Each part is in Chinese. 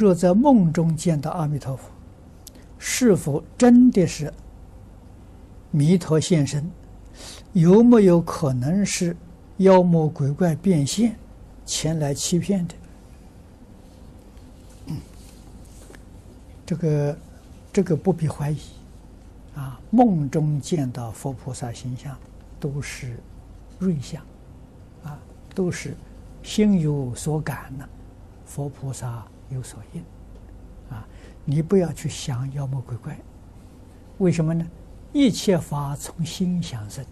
若在梦中见到阿弥陀佛，是否真的是弥陀现身？有没有可能是妖魔鬼怪变现前来欺骗的？这个这个不必怀疑啊！梦中见到佛菩萨形象，都是瑞相啊，都是心有所感呢，佛菩萨。有所应，啊，你不要去想妖魔鬼怪，为什么呢？一切法从心想生，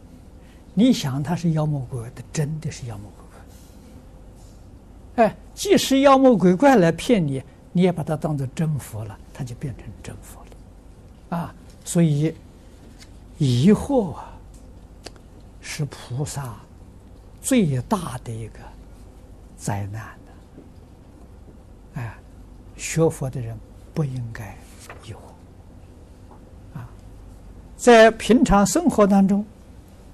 你想他是妖魔鬼怪，他真的是妖魔鬼怪。哎，即使妖魔鬼怪来骗你，你也把它当做真佛了，他就变成真佛了，啊，所以疑惑啊，是菩萨最大的一个灾难。学佛的人不应该疑惑啊，在平常生活当中，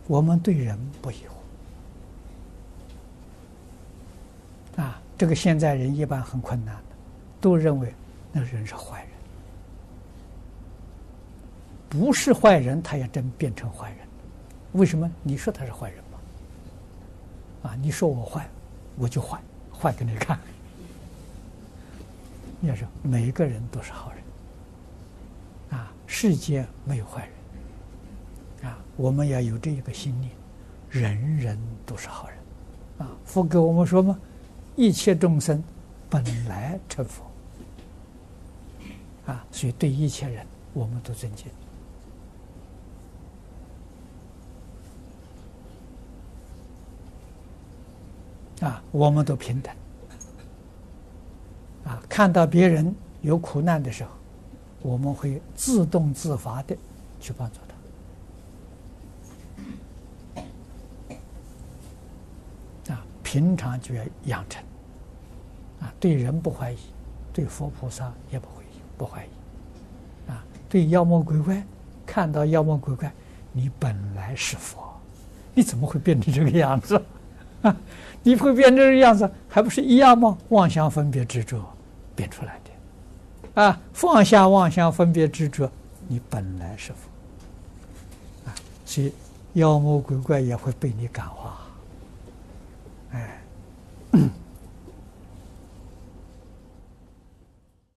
我们对人不疑惑啊。这个现在人一般很困难的，都认为那人是坏人，不是坏人，他也真变成坏人。为什么？你说他是坏人吗？啊，你说我坏，我就坏，坏给你看。要说每一个人都是好人，啊，世间没有坏人，啊，我们要有这一个信念，人人都是好人，啊，佛给我们说嘛，一切众生本来成佛，啊，所以对一切人我们都尊敬，啊，我们都平等。啊，看到别人有苦难的时候，我们会自动自发的去帮助他。啊，平常就要养成。啊，对人不怀疑，对佛菩萨也不怀疑不怀疑。啊，对妖魔鬼怪，看到妖魔鬼怪，你本来是佛，你怎么会变成这个样子？啊，你会变成这个样子，还不是一样吗？妄想分别执着。变出来的，啊，放下妄想分别执着，你本来是佛，啊，所以妖魔鬼怪也会被你感化，